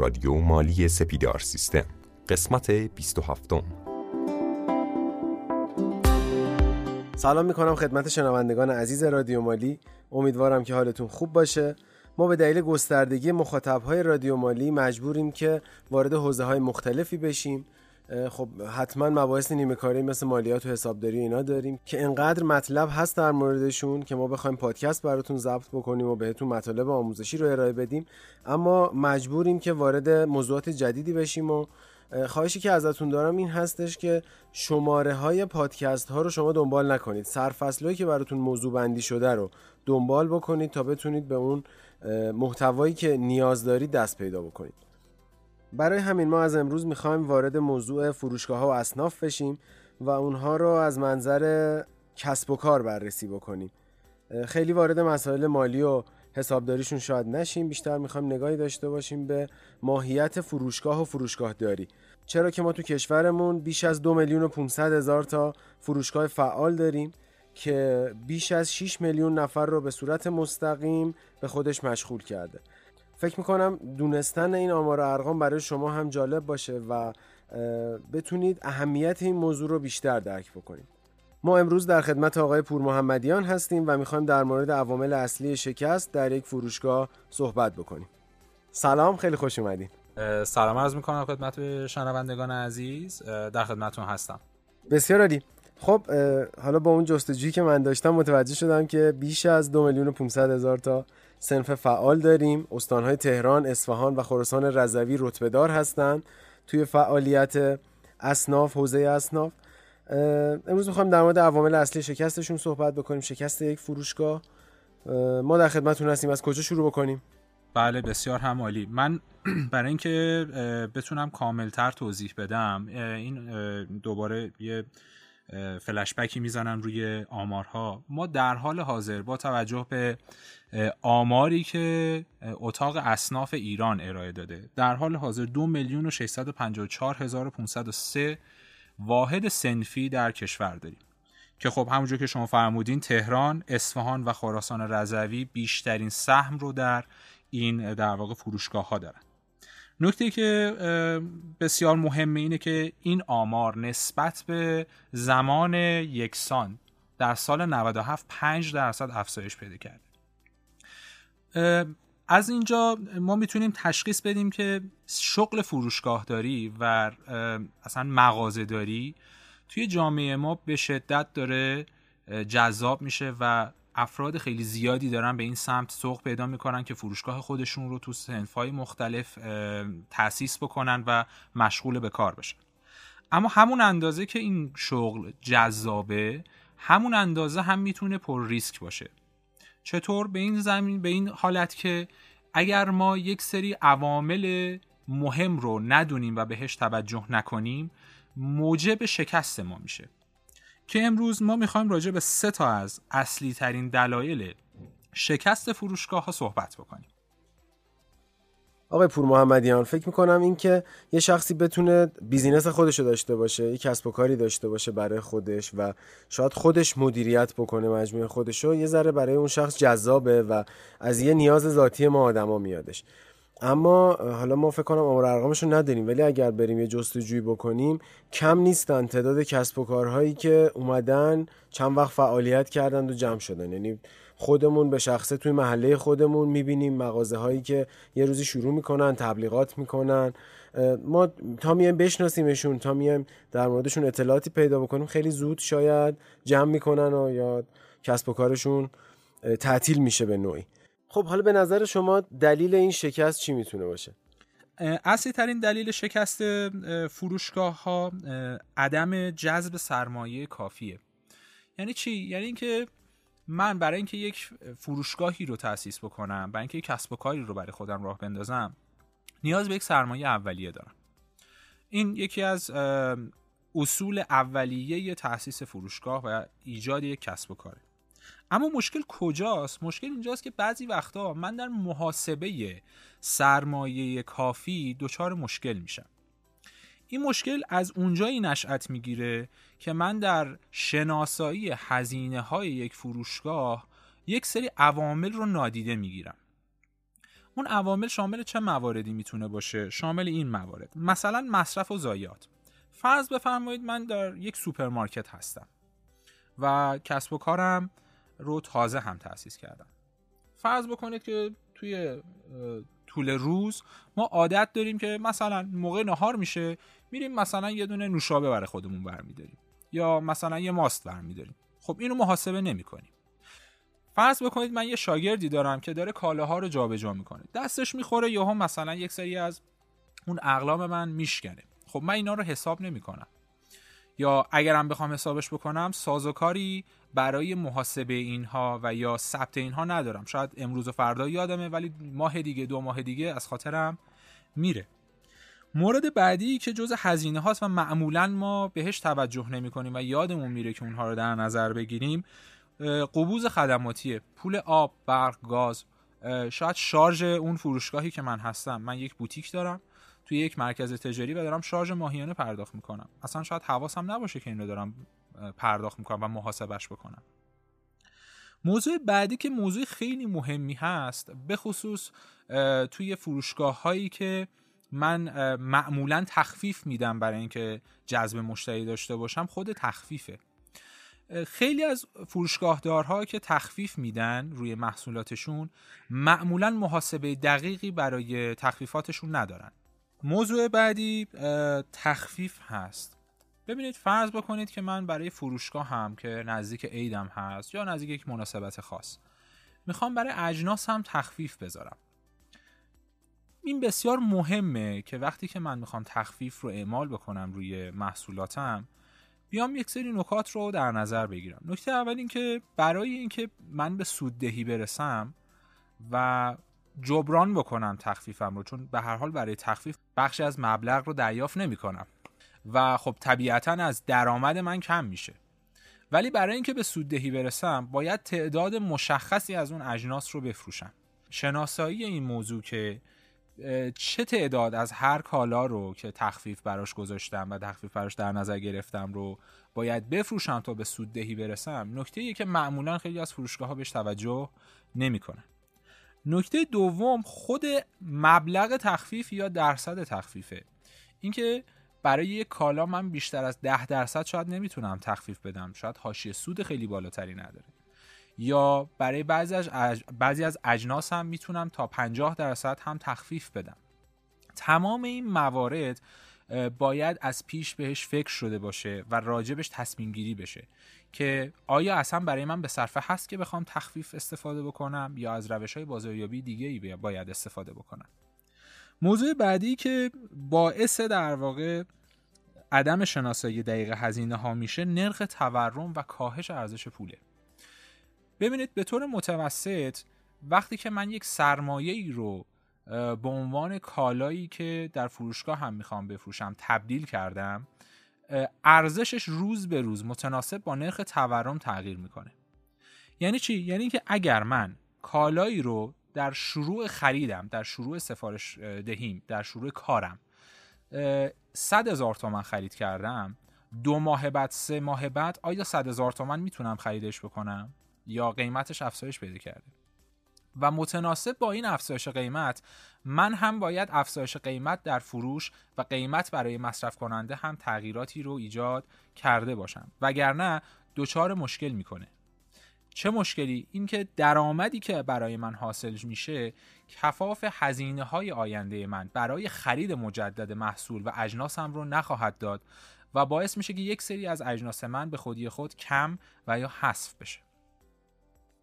رادیو مالی سپیدار سیستم. قسمت 27 سلام می‌کنم خدمت شنوندگان عزیز رادیو مالی. امیدوارم که حالتون خوب باشه. ما به دلیل گستردگی مخاطبهای رادیو مالی مجبوریم که وارد حوزه های مختلفی بشیم. خب حتما مباحث نیمه کاری مثل مالیات و حسابداری اینا داریم که انقدر مطلب هست در موردشون که ما بخوایم پادکست براتون ضبط بکنیم و بهتون مطالب آموزشی رو ارائه بدیم. اما مجبوریم که وارد موضوعات جدیدی بشیم و خواهشی که ازتون دارم این هستش که شماره های پادکست ها رو شما دنبال نکنید. سرفصلهایی که براتون موضوع بندی شده رو دنبال بکنید تا بتونید به اون محتوایی که نیاز دارید دست پیدا بکنید. برای همین ما از امروز می‌خوایم وارد موضوع فروشگاه ها و اصناف بشیم و اونها رو از منظر کسب و کار بررسی بکنیم. خیلی وارد مسائل مالی و حسابداریشون شاید نشیم بیشتر می‌خوایم نگاهی داشته باشیم به ماهیت فروشگاه و فروشگاه داری چرا که ما تو کشورمون بیش از دو میلیون و 500 هزار تا فروشگاه فعال داریم که بیش از 6 میلیون نفر رو به صورت مستقیم به خودش مشغول کرده. فکر می‌کنم دونستن این آمار و ارقام برای شما هم جالب باشه و بتونید اهمیت این موضوع رو بیشتر درک بکنید. ما امروز در خدمت آقای پور محمدیان هستیم و می‌خوایم در مورد عوامل اصلی شکست در یک فروشگاه صحبت بکنیم. سلام خیلی خوش اومدین. سلام عرض می‌کنم خدمت شنوندگان عزیز. در خدمتون هستم. بسیار عالی. خب حالا با اون جستجویی که من داشتم متوجه شدم که بیش از دو میلیون و 500 هزار تا سنف فعال داریم. استانهای تهران، اصفهان و خراسان رضوی رتبه دار هستند. توی فعالیت اصناف حوزه اصناف. امروز می‌خوایم در مورد عوامل اصلی شکستشون صحبت بکنیم. شکست یک فروشگاه. ما در خدمتتون هستیم. از کجا شروع بکنیم؟ بله بسیار هم عالی من برای اینکه بتونم کاملتر توضیح بدم این دوباره یه فلشبکی می‌زنن روی آمارها. ما در حال حاضر با توجه به آماری که اتاق اصناف ایران ارائه داده در حال حاضر دو میلیون و واحد سنفی در کشور داریم. که خب همونجور که شما فرمودین تهران، اصفهان و خراسان رضوی بیشترین سهم رو در این در واقع فروشگاه ها دارن. نکته که بسیار مهمه اینه که این آمار نسبت به زمان یکسان در سال 97 5 درصد افزایش پیدا کرده. از اینجا ما می‌تونیم تشخیص بدیم که شغل فروشگاهداری و اصلا مغازه داری توی جامعه ما به شدت داره جذاب میشه و افراد خیلی زیادی دارن به این سمت سوق پیدا می‌کنن که فروشگاه خودشون رو تو سنفای مختلف تأسیس بکنن و مشغول به کار بشن. اما همون اندازه که این شغل جذابه همون اندازه هم می‌تونه پر ریسک باشه. چطور؟ به این زمین به این حالت که اگر ما یک سری عوامل مهم رو ندونیم و بهش توجه نکنیم موجب شکست ما میشه. که امروز ما می‌خوایم راجع به سه تا از اصلی ترین دلایل شکست فروشگاه ها صحبت بکنیم. آقای پور محمدیان فکر می‌کنم این که یه شخصی بتونه بیزینس خودش رو داشته باشه یه کسب و کاری داشته باشه برای خودش و شاید خودش مدیریت بکنه مجموعه خودش رو یه ذره برای اون شخص جذابه و از یه نیاز ذاتی ما آدما میادش. اما حالا ما فکر کنم آمار ارقامش رو نداریم ولی اگر بریم یه جستجویی بکنیم کم نیستن تعداد کسب و کارهایی که اومدن چند وقت فعالیت کردن و جمع شدن. یعنی خودمون به شخصه توی محله خودمون می‌بینیم مغازه هایی که یه روزی شروع می‌کنن تبلیغات می‌کنن. ما تا میایم بشناسیمشون تا میایم در موردشون اطلاعاتی پیدا بکنیم خیلی زود شاید جمع می‌کنن و یا کسب و کارشون تعطیل میشه به نوعی. خب حالا به نظر شما دلیل این شکست چی می‌تونه باشه؟ اصلی ترین دلیل شکست فروشگاه ها عدم جذب سرمایه کافیه. یعنی چی؟ یعنی اینکه من برای اینکه یک فروشگاهی رو تأسیس بکنم برای اینکه یک کسب و کاری رو برای خودم راه بندازم نیاز به یک سرمایه اولیه دارم. این یکی از اصول اولیه تأسیس فروشگاه و ایجاد یک کسب و کاره. اما مشکل کجاست؟ مشکل اینجاست که بعضی وقتا من در محاسبه سرمایه کافی دچار مشکل میشم. این مشکل از اونجایی نشأت می‌گیره که من در شناسایی هزینه های یک فروشگاه یک سری عوامل رو نادیده می‌گیرم. اون عوامل شامل چه مواردی می‌تونه باشه؟ شامل این موارد. مثلا مصرف و ضایعات. فرض بفرمایید من در یک سوپرمارکت هستم و کسب و کارم رو تازه هم تأسیس کردم فرض بکنید که توی طول روز ما عادت داریم که مثلا موقع نهار میشه میریم مثلا یه دونه نوشابه برای خودمون برمیداریم یا مثلا یه ماست برمیداریم. خب اینو محاسبه نمی کنیم فرض بکنید من یه شاگردی دارم که داره کالاها رو جابجا می‌کنه. دستش می‌خوره یهو مثلا یک سری از اون اقلام من میشکنه. خب من اینا رو حساب نمی‌کنم. یا اگرم بخوام حسابش بکنم سازوکاری برای محاسبه اینها و یا ثبت اینها ندارم. شاید امروز و فردا یادمه ولی ماه دیگه دو ماه دیگه از خاطرم میره. مورد بعدی که جز هزینه هاست و معمولا ما بهش توجه نمی کنیم و یادمون میره که اونها رو در نظر بگیریم قبوز خدماتیه. پول آب برق گاز شاید شارژ اون فروشگاهی که من هستم. من یک بوتیک دارم. توی یک مرکز تجاری و دارم شارژ ماهیانه پرداخت می‌کنم. اصلا شاید حواسم نباشه که این رو دارم پرداخت می‌کنم و محاسبش بکنم. موضوع بعدی که موضوع خیلی مهمی هست به خصوص توی فروشگاه هایی که من معمولا تخفیف میدم برای اینکه جذب مشتری داشته باشم خود تخفیفه. خیلی از فروشگاهدارها که تخفیف میدن روی محصولاتشون معمولا محاسبه دقیقی برای تخفیفاتشون ندارن. موضوع بعدی تخفیف هست. ببینید فرض بکنید که من برای فروشگاه هم که نزدیک عیدم هست یا نزدیک یک مناسبت خاص می‌خوام برای اجناس هم تخفیف بذارم. این بسیار مهمه که وقتی که من می‌خوام تخفیف رو اعمال بکنم روی محصولاتم بیام یک سری نکات رو در نظر بگیرم. نکته اول این که برای اینکه من به سوددهی برسم و جبران بکنم تخفیفم رو چون به هر حال برای تخفیف بخشی از مبلغ رو دریافت نمی کنم و خب طبیعتا از درآمد من کم میشه. ولی برای اینکه به سوددهی برسم باید تعداد مشخصی از اون اجناس رو بفروشم. شناسایی این موضوع که چه تعداد از هر کالا رو که تخفیف براش گذاشتم و تخفیف براش در نظر گرفتم رو باید بفروشم تا به سوددهی برسم نکته که معمولا خیلی از فروشگاه ها بهش توجه نمی‌کنن. نکته دوم خود مبلغ تخفیف یا درصد تخفیفه. اینکه برای یک کالا من بیشتر از ده درصد شاید نمی‌تونم تخفیف بدم. شاید حاشیه سود خیلی بالاتری نداره. یا برای بعضی از, بعضی از اجناس هم می‌تونم تا 50 درصد هم تخفیف بدم. تمام این موارد باید از پیش بهش فکر شده باشه و راجبش تصمیم گیری بشه که آیا اصلا برای من به صرفه هست که بخوام تخفیف استفاده بکنم یا از روش های بازاریابی دیگه ای باید استفاده بکنم؟ موضوع بعدی که باعث در واقع عدم شناسایی دقیق هزینه ها میشه نرخ تورم و کاهش ارزش پوله. ببینید به طور متوسط وقتی که من یک سرمایه ای رو به عنوان کالایی که در فروشگاه هم می‌خوام بفروشم تبدیل کردم ارزشش روز به روز متناسب با نرخ تورم تغییر می‌کنه. یعنی چی؟ یعنی که اگر من کالایی رو در شروع خریدم در شروع سفارش دهیم در شروع کارم صد هزار تومن خرید کردم دو ماه بعد سه ماه بعد آیا صد هزار تومن می‌تونم خریدش بکنم؟ یا قیمتش افزایش پیدا کرده؟ و متناسب با این افزایش قیمت من هم باید افزایش قیمت در فروش و قیمت برای مصرف کننده هم تغییراتی رو ایجاد کرده باشم. وگرنه دچار مشکل می‌کنه. چه مشکلی؟ اینکه درآمدی که برای من حاصل میشه کفاف هزینه های آینده من برای خرید مجدد محصول و اجناسم رو نخواهد داد و باعث میشه که یک سری از اجناس من به خودی خود کم و یا حذف بشه.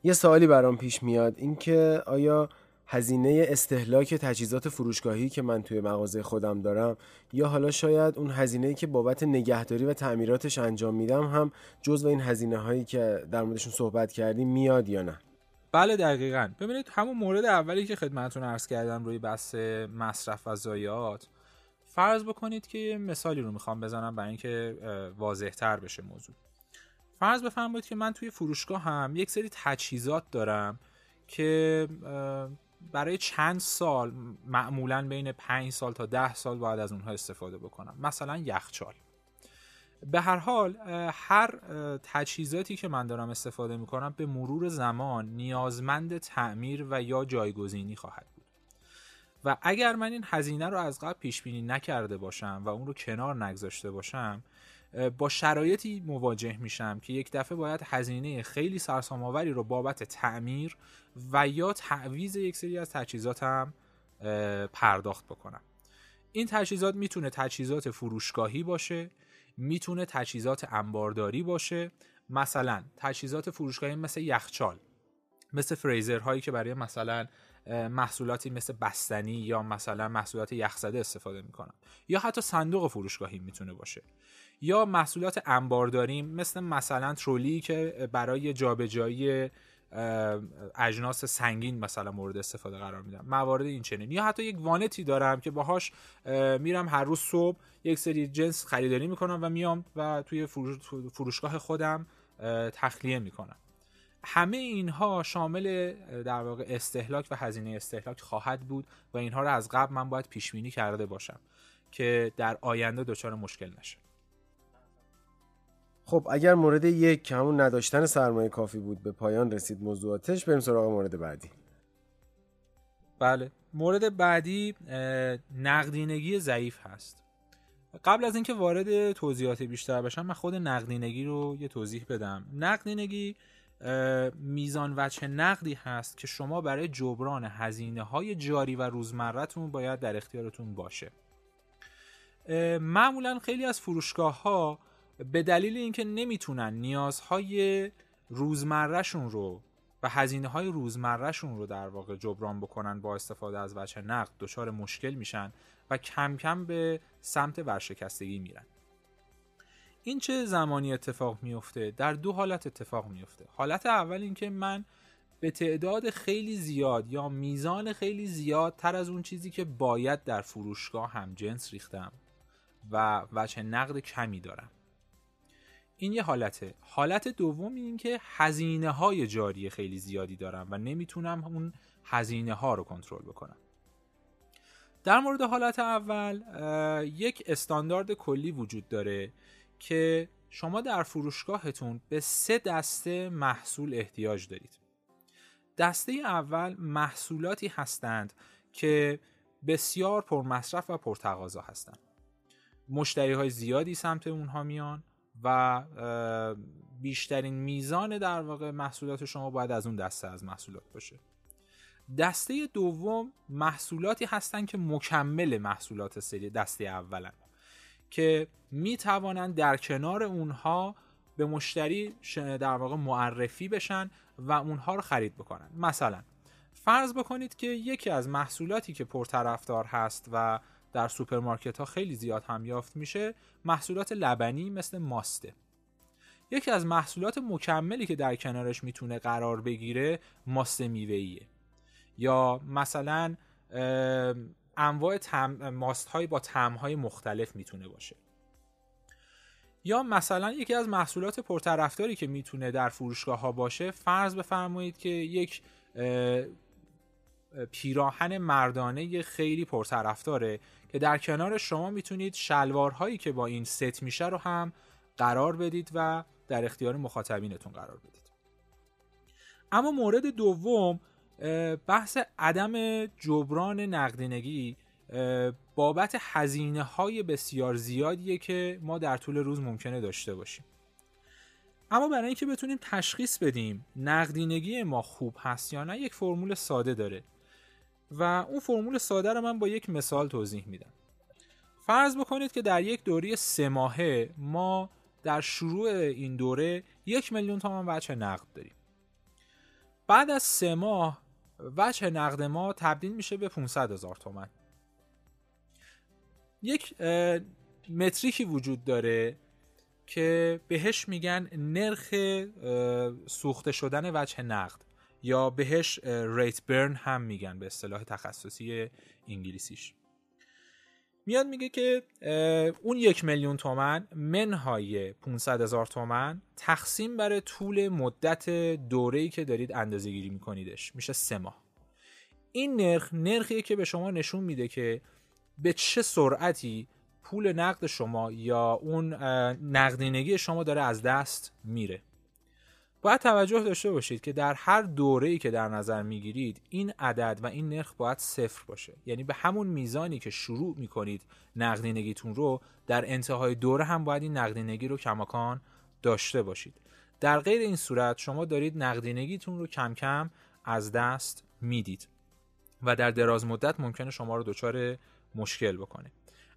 یه سوالی برام پیش میاد. اینکه آیا هزینه استهلاک تجهیزات فروشگاهی که من توی مغازه خودم دارم یا حالا شاید اون هزینه‌ای که بابت نگهداری و تعمیراتش انجام میدم هم جزو این هزینه هایی که در موردشون صحبت کردیم میاد یا نه؟ بله دقیقا. ببینید همون مورد اولی که خدمتتون عرض کردم روی بحث مصرف و ضایعات فرض بکنید که مثالی رو می‌خوام بزنم برای اینکه واضح تر بشه موضوع. فرض بفرمایید که من توی فروشگاه هم یک سری تجهیزات دارم که برای چند سال معمولا بین 5 سال تا 10 سال باید از اونها استفاده بکنم. مثلا یخچال. به هر حال هر تجهیزاتی که من دارم استفاده می‌کنم به مرور زمان نیازمند تعمیر و یا جایگزینی خواهد بود. و اگر من این هزینه رو از قبل پیش بینی نکرده باشم و اون رو کنار نگذاشته باشم با شرایطی مواجه میشم که یک دفعه باید هزینه خیلی سرسام‌آوری رو بابت تعمیر و یا تعویز یک سری از تجهیزاتم پرداخت بکنم. این تجهیزات می‌تونه تجهیزات فروشگاهی باشه می‌تونه تجهیزات انبارداری باشه. مثلا تجهیزات فروشگاهی مثل یخچال مثل فریزر هایی که برای مثلا محصولاتی مثل بستنی یا مثلا محصولات یخزده استفاده می‌کنن. یا حتی صندوق فروشگاهی می‌تونه باشه. یا محصولات انبارداری مثل مثلا ترولی که برای جابجایی اجناس سنگین مثلا مورد استفاده قرار میدم موارد این چنین. یا حتی یک وانتی دارم که باهاش میرم هر روز صبح یک سری جنس خریداری می‌کنم و میام و توی فروشگاه خودم تخلیه می‌کنم. همه اینها شامل در واقع استهلاک و هزینه استهلاک خواهد بود و اینها رو از قبل من باید پیش بینی کرده باشم که در آینده دچار مشکل نشه. خب اگر مورد یک که همون نداشتن سرمایه کافی بود به پایان رسید موضوعاتش بریم سراغ مورد بعدی. بله. مورد بعدی نقدینگی ضعیف هست. قبل از اینکه وارد توضیحات بیشتر بشم من خود نقدینگی رو یه توضیح بدم. نقدینگی میزان وچه نقدی هست که شما برای جبران هزینه های جاری و روزمرتون باید در اختیارتون باشه. معمولا خیلی از فروشگاه ها به دلیل اینکه نمی‌تونن نیازهای روزمرهشون رو و هزینه های روزمرهشون رو در واقع جبران بکنن با استفاده از وجه نقد دچار مشکل میشن و کم کم به سمت ورشکستگی میرن. این چه زمانی اتفاق میفته در دو حالت اتفاق میفته حالت اول اینکه من به تعداد خیلی زیاد یا میزان خیلی زیاد تر از اون چیزی که باید در فروشگاه هم جنس ریختم و وجه نقد کمی دارم. این یه حالته. حالت دوم این که هزینه های جاری خیلی زیادی دارم و نمی‌تونم اون هزینه ها رو کنترل بکنم. در مورد حالت اول یک استاندارد کلی وجود داره که شما در فروشگاهتون به سه دسته محصول احتیاج دارید. دسته اول محصولاتی هستند که بسیار پرمصرف و پرتقاضا هستند. مشتری های زیادی سمت اونها میان و بیشترین میزان در واقع محصولات شما باید از اون دسته از محصولات باشه. دسته دوم محصولاتی هستن که مکمل محصولات سری دسته اولن. که می توانند در کنار اونها به مشتری در واقع معرفی بشن و اونها رو خرید بکنن. مثلا فرض بکنید که یکی از محصولاتی که پرطرفدار هست و در سوپرمارکت ها خیلی زیاد هم یافت میشه محصولات لبنی مثل ماسته. یکی از محصولات مکملی که در کنارش می‌تونه قرار بگیره ماست میوهیه یا مثلا انواع تم، ماست های با تم های مختلف می‌تونه باشه. یا مثلا یکی از محصولات پرطرفداری که می‌تونه در فروشگاه ها باشه فرض بفرمایید که یک پیراهن مردانه خیلی پرطرفداره که در کنار شما می‌تونید شلوارهایی که با این ست میشه رو هم قرار بدید و در اختیار مخاطبینتون قرار بدید. اما مورد دوم بحث عدم جبران نقدینگی بابت هزینه های بسیار زیادیه که ما در طول روز ممکنه داشته باشیم. اما برای اینکه بتونیم تشخیص بدیم نقدینگی ما خوب هست یا نه یک فرمول ساده داره. و اون فرمول ساده رو من با یک مثال توضیح میدم. فرض بکنید که در یک دوره سه ماهه ما در شروع این دوره یک میلیون تومان وجه نقد داریم. بعد از سه ماه وجه نقد ما تبدیل میشه به 500 هزار تومن. یک متریکی وجود داره که بهش میگن نرخ سوخته شدن وجه نقد یا بهش ریت برن هم میگن به اصطلاح تخصصی انگلیسیش. میاد میگه که اون یک میلیون تومن منهای 500 هزار تومن تقسیم بر طول مدت دوره‌ای که دارید اندازه گیری میکنیدش. میشه سه ماه. این نرخ نرخیه که به شما نشون میده که به چه سرعتی پول نقد شما یا اون نقدینگی شما داره از دست میره. باید توجه داشته باشید که در هر دوره ای که در نظر می‌گیرید این عدد و این نرخ باید صفر باشه. یعنی به همون میزانی که شروع می‌کنید نقدینگیتون رو در انتهای دوره هم باید این نقدینگی رو کماکان داشته باشید. در غیر این صورت شما دارید نقدینگیتون رو کم کم از دست می‌دید و در دراز مدت ممکنه شما رو دچار مشکل بکنه.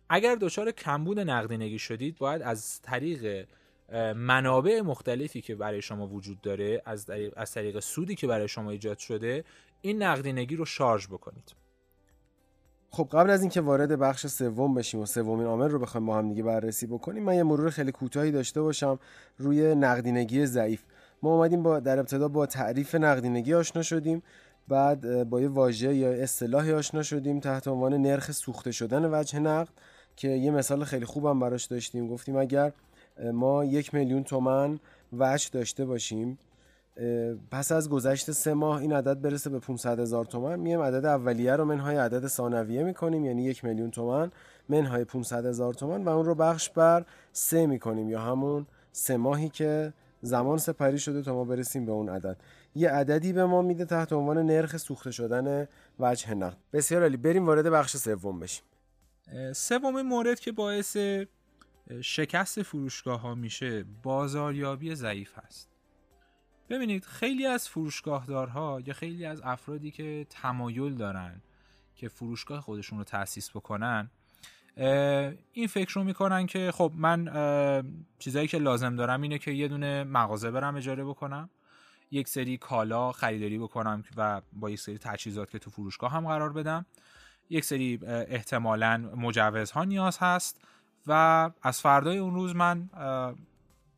اگر دچار کمبود نقدینگی شدید باید از طریق منابع مختلفی که برای شما وجود داره از طریق, از طریق سودی که برای شما ایجاد شده این نقدینگی رو شارژ بکنید. خب قبل از اینکه وارد بخش سوم بشیم و سومین عامل رو بخوایم با هم دیگه بررسی بکنیم من یه مرور خیلی کوتاهی داشته باشم روی نقدینگی ضعیف. ما اومدیم با در ابتدا با تعریف نقدینگی آشنا شدیم بعد با یه واژه یا اصطلاحی آشنا شدیم تحت عنوان نرخ سوخته شدن وجه نقد که یه مثال خیلی خوبم براش داشتیم. گفتیم اگر ما یک میلیون تومن وجه داشته باشیم. پس از گذشت سه ماه این عدد برسه به 500 هزار تومن. میم عدد اولیه رو منهای عدد ثانویه می‌کنیم یعنی یک میلیون تومن منهای 500 هزار تومن و اون رو بخش بر سه می‌کنیم یا همون سه ماهی که زمان سپری شده تا ما برسیم به اون عدد. یه عددی به ما میده تحت عنوان نرخ سوخته شدن وجه نقد. بسیار عالی. بریم وارد بخش سوم بشیم. سومین مورد که باعث شکست فروشگاه ها میشه بازاریابی ضعیف هست. ببینید خیلی از فروشگاهدارها یا خیلی از افرادی که تمایل دارن که فروشگاه خودشون رو تأسیس بکنن این فکر رو می‌کنن که خب من چیزایی که لازم دارم اینه که یه دونه مغازه برم اجاره بکنم یک سری کالا خریداری بکنم و با یک سری تجهیزات که تو فروشگاه هم قرار بدم. یک سری احتمالا مجوزها نیاز هست. و از فردای اون روز من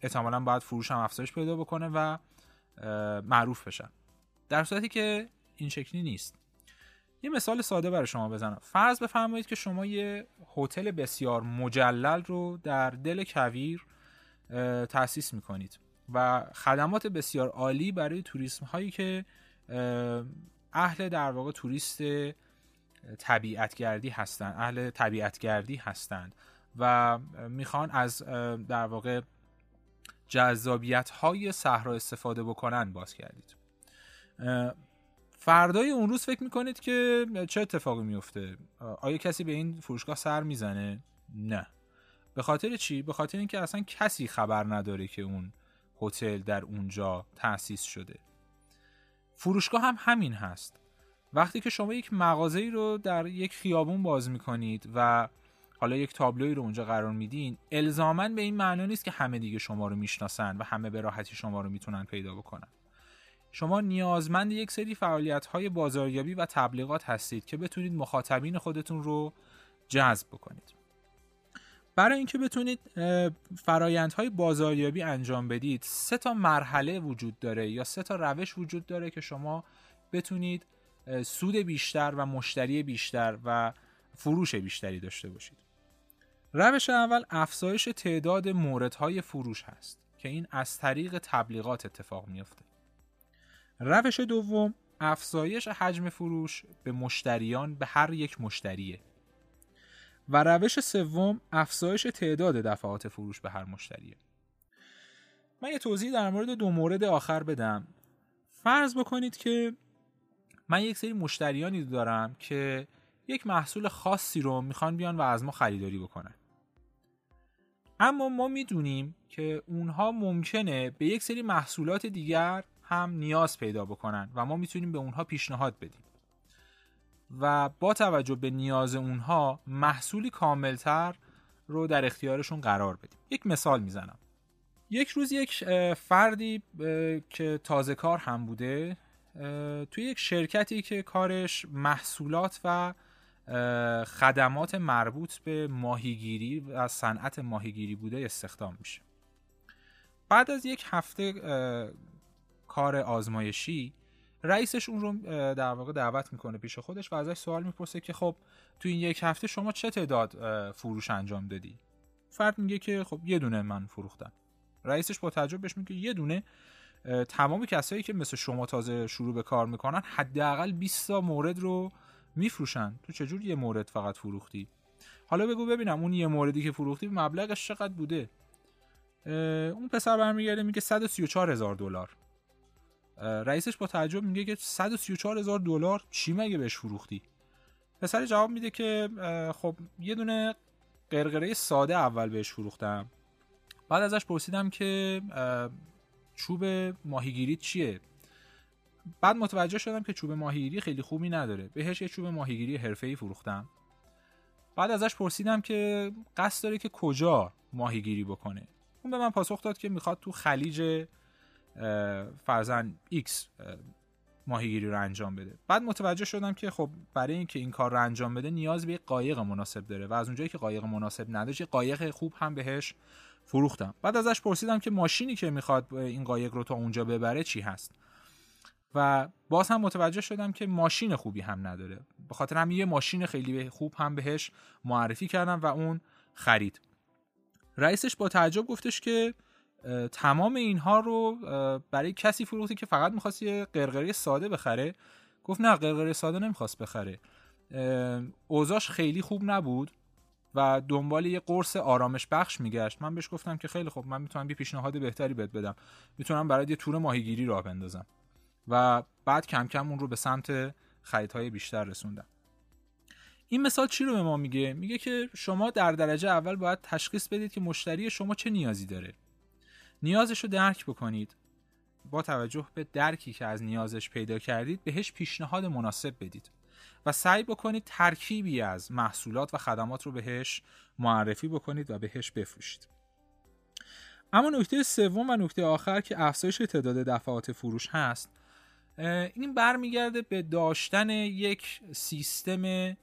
احتمالا باید فروشم افزایش پیدا بکنه و معروف بشم. در صورتی که این شکلی نیست. یه مثال ساده برای شما بزنم. فرض بفرمایید که شما یه هتل بسیار مجلل رو در دل کویر تأسیس می‌کنید و خدمات بسیار عالی برای توریسم هایی که اهل در واقع توریست طبیعتگردی هستند اهل طبیعتگردی هستند. و می‌خوان از در واقع جذابیت های صحرا استفاده بکنن باز کردید. فردای اون روز فکر می‌کنید که چه اتفاقی میفته آیا کسی به این فروشگاه سر می‌زنه؟ نه. به خاطر چی؟ به خاطر اینکه اصلا کسی خبر نداره که اون هتل در اونجا تأسیس شده. فروشگاه هم همین هست. وقتی که شما یک مغازه رو در یک خیابون باز می‌کنید و حالا یک تابلوی رو اونجا قرار میدین الزاما به این معنا نیست که همه دیگه شما رو می‌شناسن و همه به راحتی شما رو می‌تونن پیدا بکنن. شما نیازمند یک سری فعالیت های بازاریابی و تبلیغات هستید که بتونید مخاطبین خودتون رو جذب بکنید. برای اینکه بتونید فرایندهای بازاریابی انجام بدید سه تا مرحله وجود داره یا سه تا روش وجود داره که شما بتونید سود بیشتر و مشتری بیشتر و فروش بیشتری داشته باشید. روش اول افزایش تعداد موردهای فروش هست که این از طریق تبلیغات اتفاق میافته. روش دوم افزایش حجم فروش به مشتریان به هر یک مشتریه. و روش سوم افزایش تعداد دفعات فروش به هر مشتریه. من یه توضیح در مورد دو مورد آخر بدم. فرض بکنید که من یک سری مشتریانی دارم که یک محصول خاصی رو می‌خوان بیان و از ما خریداری بکنن. اما ما می‌دونیم که اونها ممکنه به یک سری محصولات دیگر هم نیاز پیدا بکنن و ما می‌تونیم به اونها پیشنهاد بدیم. و با توجه به نیاز اونها محصولی کاملتر رو در اختیارشون قرار بدیم. یک مثال می‌زنم. یک روز یک فردی که تازه کار هم بوده توی یک شرکتی که کارش محصولات و خدمات مربوط به ماهیگیری و صنعت ماهیگیری بوده استخدام میشه. بعد از یک هفته کار آزمایشی رئیسش اون رو در واقع دعوت می‌کنه پیش خودش و ازش سوال می‌پرسه که خب تو این یک هفته شما چه تعداد فروش انجام دادی؟ فرد میگه که خب یه دونه من فروختم. رئیسش با تعجب بهش میگه یه دونه. تمام کسایی که مثل شما تازه شروع به کار می‌کنن حداقل 20 تا مورد رو میفروشن. تو چجور یه مورد فقط فروختی؟ حالا بگو ببینم اون یه موردی که فروختی مبلغش چقدر بوده؟ اون پسر برمیگرده میگه 134 هزار دلار. رئیسش با تعجب میگه که 134 هزار دلار چی مگه بهش فروختی؟ پسر جواب میده که خب یه دونه قرقره ساده اول بهش فروختم. بعد ازش پرسیدم که چوب ماهیگیری چیه؟ بعد متوجه شدم که چوب ماهیگیری خیلی خوبی نداره. بهش یه چوب ماهیگیری حرفه‌ای فروختم. بعد ازش پرسیدم که قصد داره که کجا ماهیگیری بکنه. اون به من پاسخ داد که می‌خواد تو خلیج فرضا X ماهیگیری رو انجام بده. بعد متوجه شدم که خب برای اینکه این کار رو انجام بده نیاز به قایق مناسب داره و از اونجایی که قایق مناسب نداشت قایق خوب هم بهش فروختم. بعد ازش پرسیدم که ماشینی که می‌خواد این قایق رو تا اونجا ببره چی هست. و باز هم متوجه شدم که ماشین خوبی هم نداره. به خاطر هم یه ماشین خیلی خوب هم بهش معرفی کردم و اون خرید. رئیسش با تعجب گفتش که تمام اینها رو برای کسی فروختی که فقط می‌خواست یه قرقره ساده بخره. گفت نه قرقره ساده نمی‌خواست بخره. اوزاش خیلی خوب نبود و دنبال یه قرص آرامش بخش میگشت. من بهش گفتم که خیلی خوب من می‌تونم یه پیشنهاد بهتری بهت بدم. می‌تونم برای یه تور ماهیگیری راه بندازم. و بعد کم کم اون رو به سمت خریدهای بیشتر رسوندم. این مثال چی رو به ما میگه؟ میگه که شما در درجه اول باید تشخیص بدید که مشتری شما چه نیازی داره. نیازش رو درک بکنید. با توجه به درکی که از نیازش پیدا کردید بهش پیشنهاد مناسب بدید و سعی بکنید ترکیبی از محصولات و خدمات رو بهش معرفی بکنید و بهش بفروشید. اما نکته سوم و نکته آخر که افزایش تعداد دفعات فروش هست این برمیگرده به داشتن یک سیستم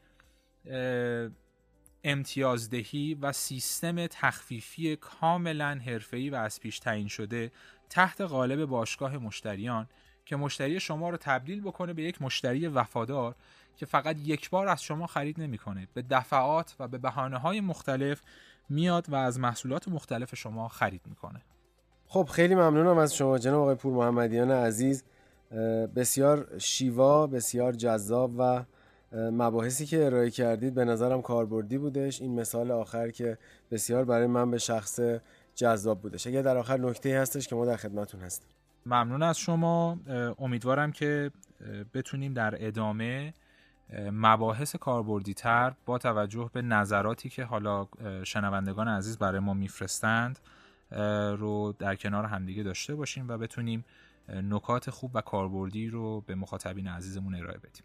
امتیازدهی و سیستم تخفیفی کاملا حرفه‌ای و از پیش تعیین شده تحت قالب باشگاه مشتریان که مشتری شما رو تبدیل بکنه به یک مشتری وفادار که فقط یک بار از شما خرید نمی‌کنه. به دفعات و به بهانه های مختلف میاد و از محصولات مختلف شما خرید می‌کنه. خب خیلی ممنونم از شما جناب آقای پور محمدیان عزیز. بسیار شیوا بسیار جذاب و مباحثی که ارائه کردید به نظرم کاربردی بودش. این مثال آخر که بسیار برای من به شخص جذاب بودش. اگر در آخر نکته هستش که ما در خدمتون هستیم. ممنون از شما. امیدوارم که بتونیم در ادامه مباحث کاربردی تر با توجه به نظراتی که حالا شنوندگان عزیز برای ما میفرستند رو در کنار همدیگه داشته باشیم و بتونیم نکات خوب و کاربردی رو به مخاطبین عزیزمون ارائه بدیم.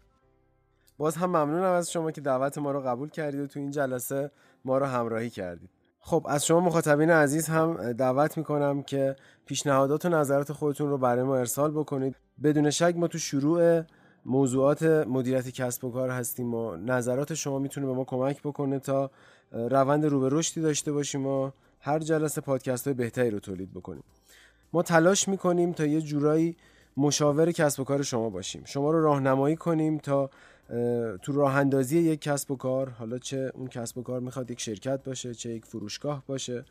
باز هم ممنونم از شما که دعوت ما رو قبول کردید و تو این جلسه ما رو همراهی کردید. خب از شما مخاطبین عزیز هم دعوت می‌کنم که پیشنهادات و نظرات خودتون رو برای ما ارسال بکنید. بدون شک ما تو شروع موضوعات مدیریت کسب و کار هستیم و نظرات شما می‌تونه به ما کمک بکنه تا روند رو به رشدی داشته باشیم و هر جلسه پادکست های بهتری رو تولید بکنیم. ما تلاش می‌کنیم تا یه جورایی مشاور کسب و کار شما باشیم. شما رو راهنمایی کنیم تا تو راه اندازی یک کسب و کار حالا چه اون کسب و کار می‌خواد یک شرکت باشه چه یک فروشگاه باشه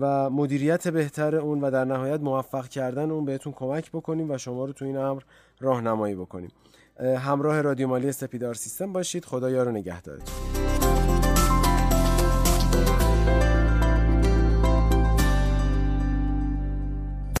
و مدیریت بهتر اون و در نهایت موفق کردن اون بهتون کمک بکنیم و شما رو تو این امر راهنمایی بکنیم. همراه رادیو مالی سپیدار سیستم باشید. خدا یار و نگهدارتون.